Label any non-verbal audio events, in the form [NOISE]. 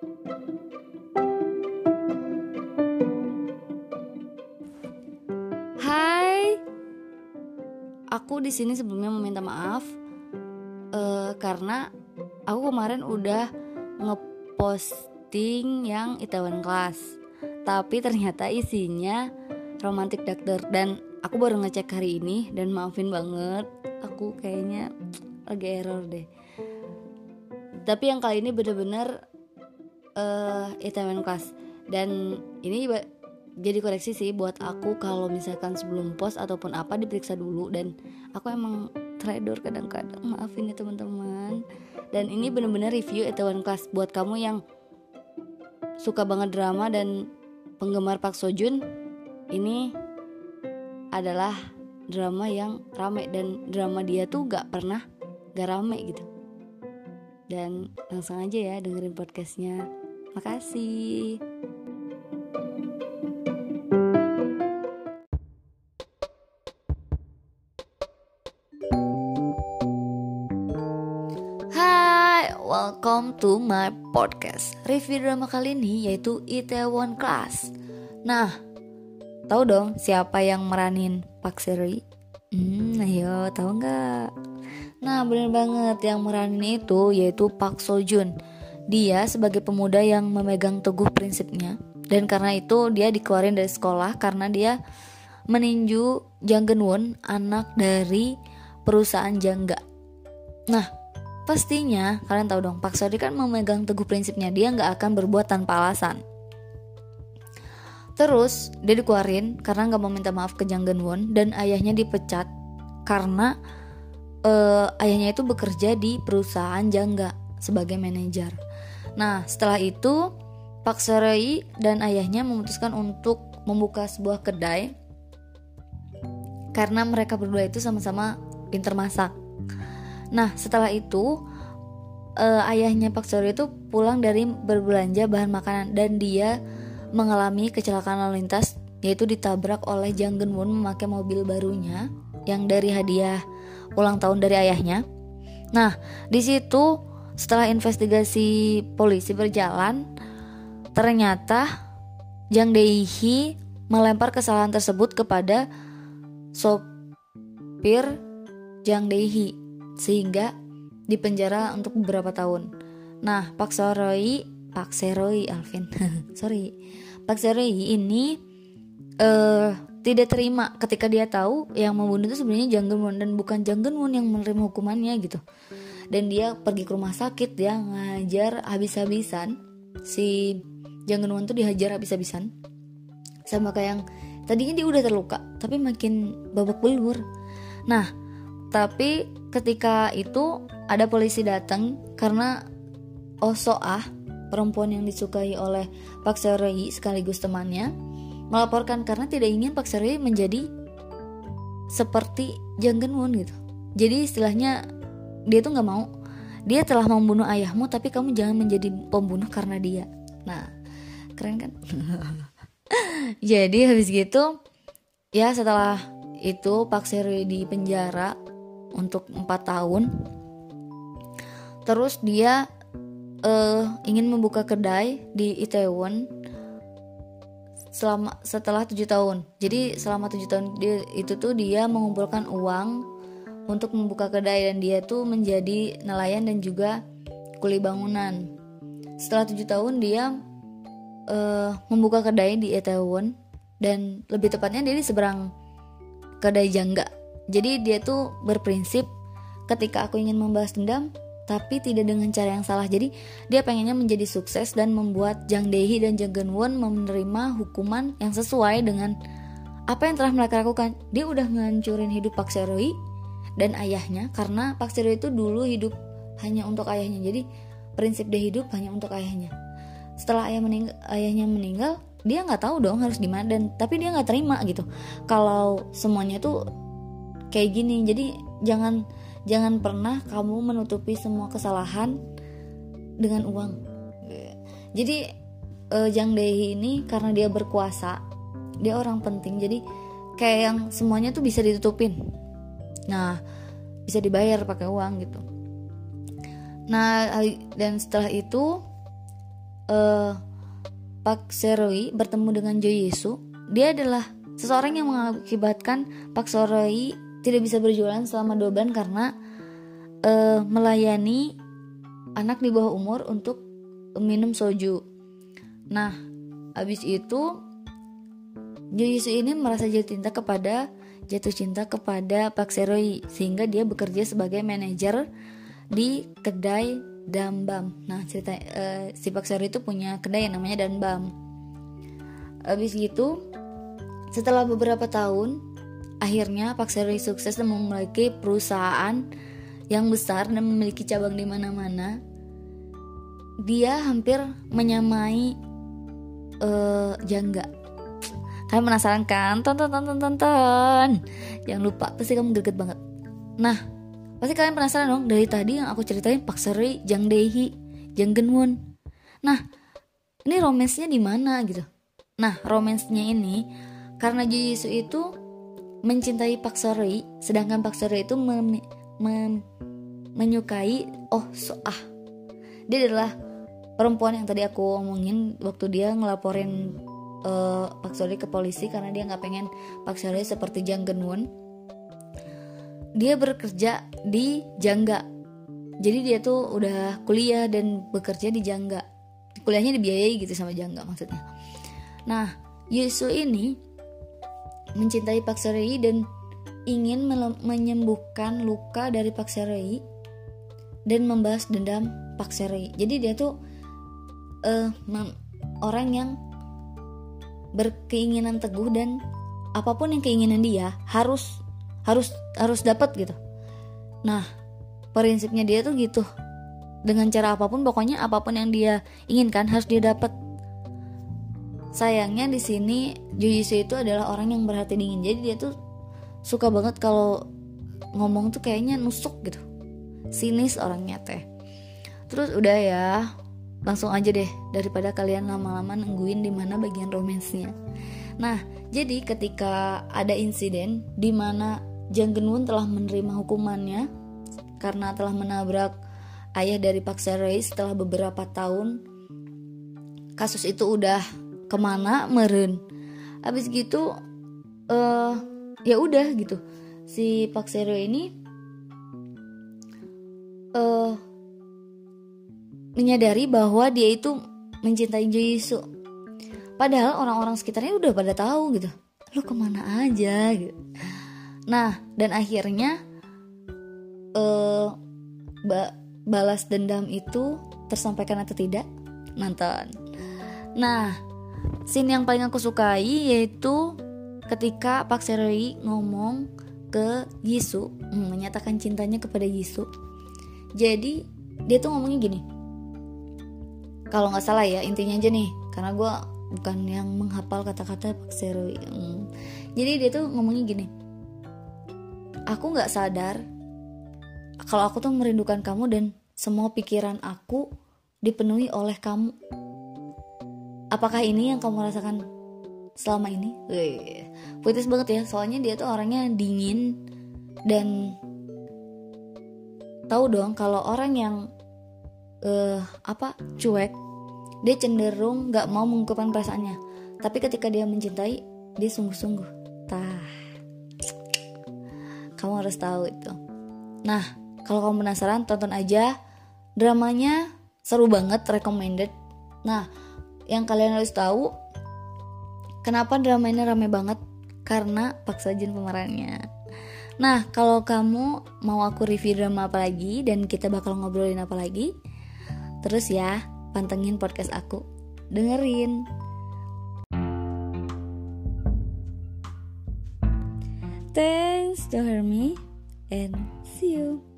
Hai, aku di sini sebelumnya meminta maaf uh, karena aku kemarin udah ngeposting yang Itaewon Class, tapi ternyata isinya romantic doctor dan aku baru ngecek hari ini dan maafin banget, aku kayaknya lagi error deh. Tapi yang kali ini bener-bener uh, Itaewon Class dan ini jadi koreksi sih buat aku kalau misalkan sebelum post ataupun apa diperiksa dulu. Dan aku emang trader kadang-kadang. Maafin ya teman-teman. Dan ini bener-bener review Itaewon Class buat kamu yang suka banget drama dan penggemar Park Sojun ini adalah drama yang rame. Dan drama dia tuh gak pernah gak rame gitu. Dan langsung aja ya dengerin podcastnya makasih welcome to my podcast. Review drama kali ini yaitu Itaewon Class. Nah, tahu dong siapa yang meranin Pak Seri? Hmm, ayo tahu nggak? Nah, bener banget yang meranin itu yaitu Pak Sojun. Dia sebagai pemuda yang memegang teguh prinsipnya dan karena itu dia dikeluarin dari sekolah karena dia meninju Jang Geun anak dari perusahaan Jangga. Nah, Pastinya kalian tahu dong Pak Sodi kan memegang teguh prinsipnya dia nggak akan berbuat tanpa alasan. Terus dia dikeluarin karena nggak mau minta maaf ke Jang Genwon dan ayahnya dipecat karena uh, ayahnya itu bekerja di perusahaan Jangga sebagai manajer. Nah setelah itu Pak Soroi dan ayahnya memutuskan untuk membuka sebuah kedai karena mereka berdua itu sama-sama pinter masak. Nah, setelah itu uh, ayahnya Pak Sori itu pulang dari berbelanja bahan makanan dan dia mengalami kecelakaan lalu lintas yaitu ditabrak oleh Jang Geun Won memakai mobil barunya yang dari hadiah ulang tahun dari ayahnya. Nah, di situ setelah investigasi polisi berjalan, ternyata Jang Deihi melempar kesalahan tersebut kepada sopir Jang Deihi sehingga dipenjara untuk beberapa tahun. Nah, Pak Soroi, Pak Seroi Alvin, [LAUGHS] sorry, Pak Seroi ini uh, tidak terima ketika dia tahu yang membunuh itu sebenarnya Jang Geun dan bukan Jang Geun yang menerima hukumannya gitu. Dan dia pergi ke rumah sakit dia ngajar habis-habisan si Jang Geun tuh dihajar habis-habisan sama kayak yang tadinya dia udah terluka tapi makin babak belur. Nah, tapi ketika itu ada polisi datang karena Osoah perempuan yang disukai oleh Pak Serei sekaligus temannya melaporkan karena tidak ingin Pak Serei menjadi seperti Jang Geun gitu. Jadi istilahnya dia tuh nggak mau dia telah membunuh ayahmu tapi kamu jangan menjadi pembunuh karena dia. Nah, keren kan? [LAUGHS] Jadi habis gitu ya setelah itu Pak Serei di penjara untuk empat tahun terus dia uh, ingin membuka kedai di Itaewon selama setelah tujuh tahun jadi selama tujuh tahun dia, itu tuh dia mengumpulkan uang untuk membuka kedai dan dia tuh menjadi nelayan dan juga kuli bangunan setelah tujuh tahun dia uh, membuka kedai di Itaewon dan lebih tepatnya dia di seberang kedai Jangga jadi dia tuh berprinsip ketika aku ingin membalas dendam tapi tidak dengan cara yang salah. Jadi dia pengennya menjadi sukses dan membuat Jang Dehi dan Jang Geun Won menerima hukuman yang sesuai dengan apa yang telah mereka lakukan. Dia udah ngancurin hidup Pak Seroi dan ayahnya karena Pak Seroi itu dulu hidup hanya untuk ayahnya. Jadi prinsip dia hidup hanya untuk ayahnya. Setelah ayah meninggal, ayahnya meninggal, dia nggak tahu dong harus gimana dan tapi dia nggak terima gitu. Kalau semuanya tuh kayak gini jadi jangan jangan pernah kamu menutupi semua kesalahan dengan uang jadi uh, Jang Dehi ini karena dia berkuasa dia orang penting jadi kayak yang semuanya tuh bisa ditutupin nah bisa dibayar pakai uang gitu nah dan setelah itu uh, Pak Seroi bertemu dengan Jo Yesu, dia adalah seseorang yang mengakibatkan Pak Seroi tidak bisa berjualan selama dua bulan karena uh, melayani anak di bawah umur untuk minum soju. Nah, habis itu Jo Yesu ini merasa jatuh cinta kepada jatuh cinta kepada Pak Seroi sehingga dia bekerja sebagai manajer di kedai Dambam. Nah, cerita uh, si Pak Seroi itu punya kedai yang namanya Dambam. Habis gitu, setelah beberapa tahun, akhirnya Pak Seroi sukses dan memiliki perusahaan yang besar dan memiliki cabang di mana-mana. Dia hampir menyamai uh, Jangga Kalian penasaran kan? Tonton, tonton, tonton. Jangan lupa, pasti kamu greget banget. Nah, pasti kalian penasaran dong dari tadi yang aku ceritain Pak Seri, Jang Dehi, Jang Genwon. Nah, ini romansnya di mana gitu? Nah, romansnya ini karena Jisoo itu mencintai Pak Seri, sedangkan Pak Seri itu mem, mem, menyukai Oh Soah. Dia adalah perempuan yang tadi aku omongin waktu dia ngelaporin uh, Pak Soli ke polisi karena dia nggak pengen Pak Soli seperti Jang Genwon dia bekerja di Jangga. Jadi dia tuh udah kuliah dan bekerja di Jangga. Kuliahnya dibiayai gitu sama Jangga maksudnya. Nah Yesu ini mencintai Pak Serei dan ingin menyembuhkan luka dari Pak dan membahas dendam Pak jadi dia tuh uh, orang yang berkeinginan teguh dan apa pun yang keinginan dia harus harus harus dapat gitu. Nah prinsipnya dia tuh gitu. Dengan cara apa pun pokoknya apa pun yang dia inginkan harus dia dapat. Sayangnya di sini Jujitsu itu adalah orang yang berhati dingin. Jadi dia tuh suka banget kalau ngomong tuh kayaknya nusuk gitu. Sinis orangnya teh. Terus udah ya langsung aja deh daripada kalian lama-lama nungguin di mana bagian romansnya. Nah, jadi ketika ada insiden di mana Jang Genwon telah menerima hukumannya karena telah menabrak ayah dari Pak Serei setelah beberapa tahun kasus itu udah ke mana meren habis gitu uh, ya udah gitu si Pak Serei ini uh, menyadari bahwa dia itu mencintai Jisoo. Padahal orang-orang sekitarnya udah pada tahu gitu. Lu ke mana aja gitu. Nah, dan akhirnya uh, ba balas dendam itu tersampaikan atau tidak? Nonton. Nah, scene yang paling aku sukai yaitu ketika Pak Seroi ngomong ke Jisoo, hmm, menyatakan cintanya kepada Jisoo. Jadi dia tuh ngomongnya gini, kalau nggak salah ya intinya aja nih. Karena gue bukan yang menghafal kata-kata Pak Serwi hmm. jadi dia tuh ngomongnya gini. Aku nggak sadar kalau aku tuh merindukan kamu dan semua pikiran aku dipenuhi oleh kamu. Apakah ini yang kamu rasakan selama ini? Wih, putus banget ya. Soalnya dia tuh orangnya dingin dan tahu dong kalau orang yang uh, apa cuek dia cenderung nggak mau mengungkapkan perasaannya. Tapi ketika dia mencintai dia sungguh-sungguh. Tah. Kamu harus tahu itu. Nah kalau kamu penasaran tonton aja. Dramanya seru banget recommended. Nah yang kalian harus tahu kenapa drama ini rame banget? Karena Pak Sajin pemerannya. Nah, kalau kamu mau aku review drama apa lagi dan kita bakal ngobrolin apa lagi, Terus ya, pantengin podcast aku. Dengerin. Thanks to hear me and see you.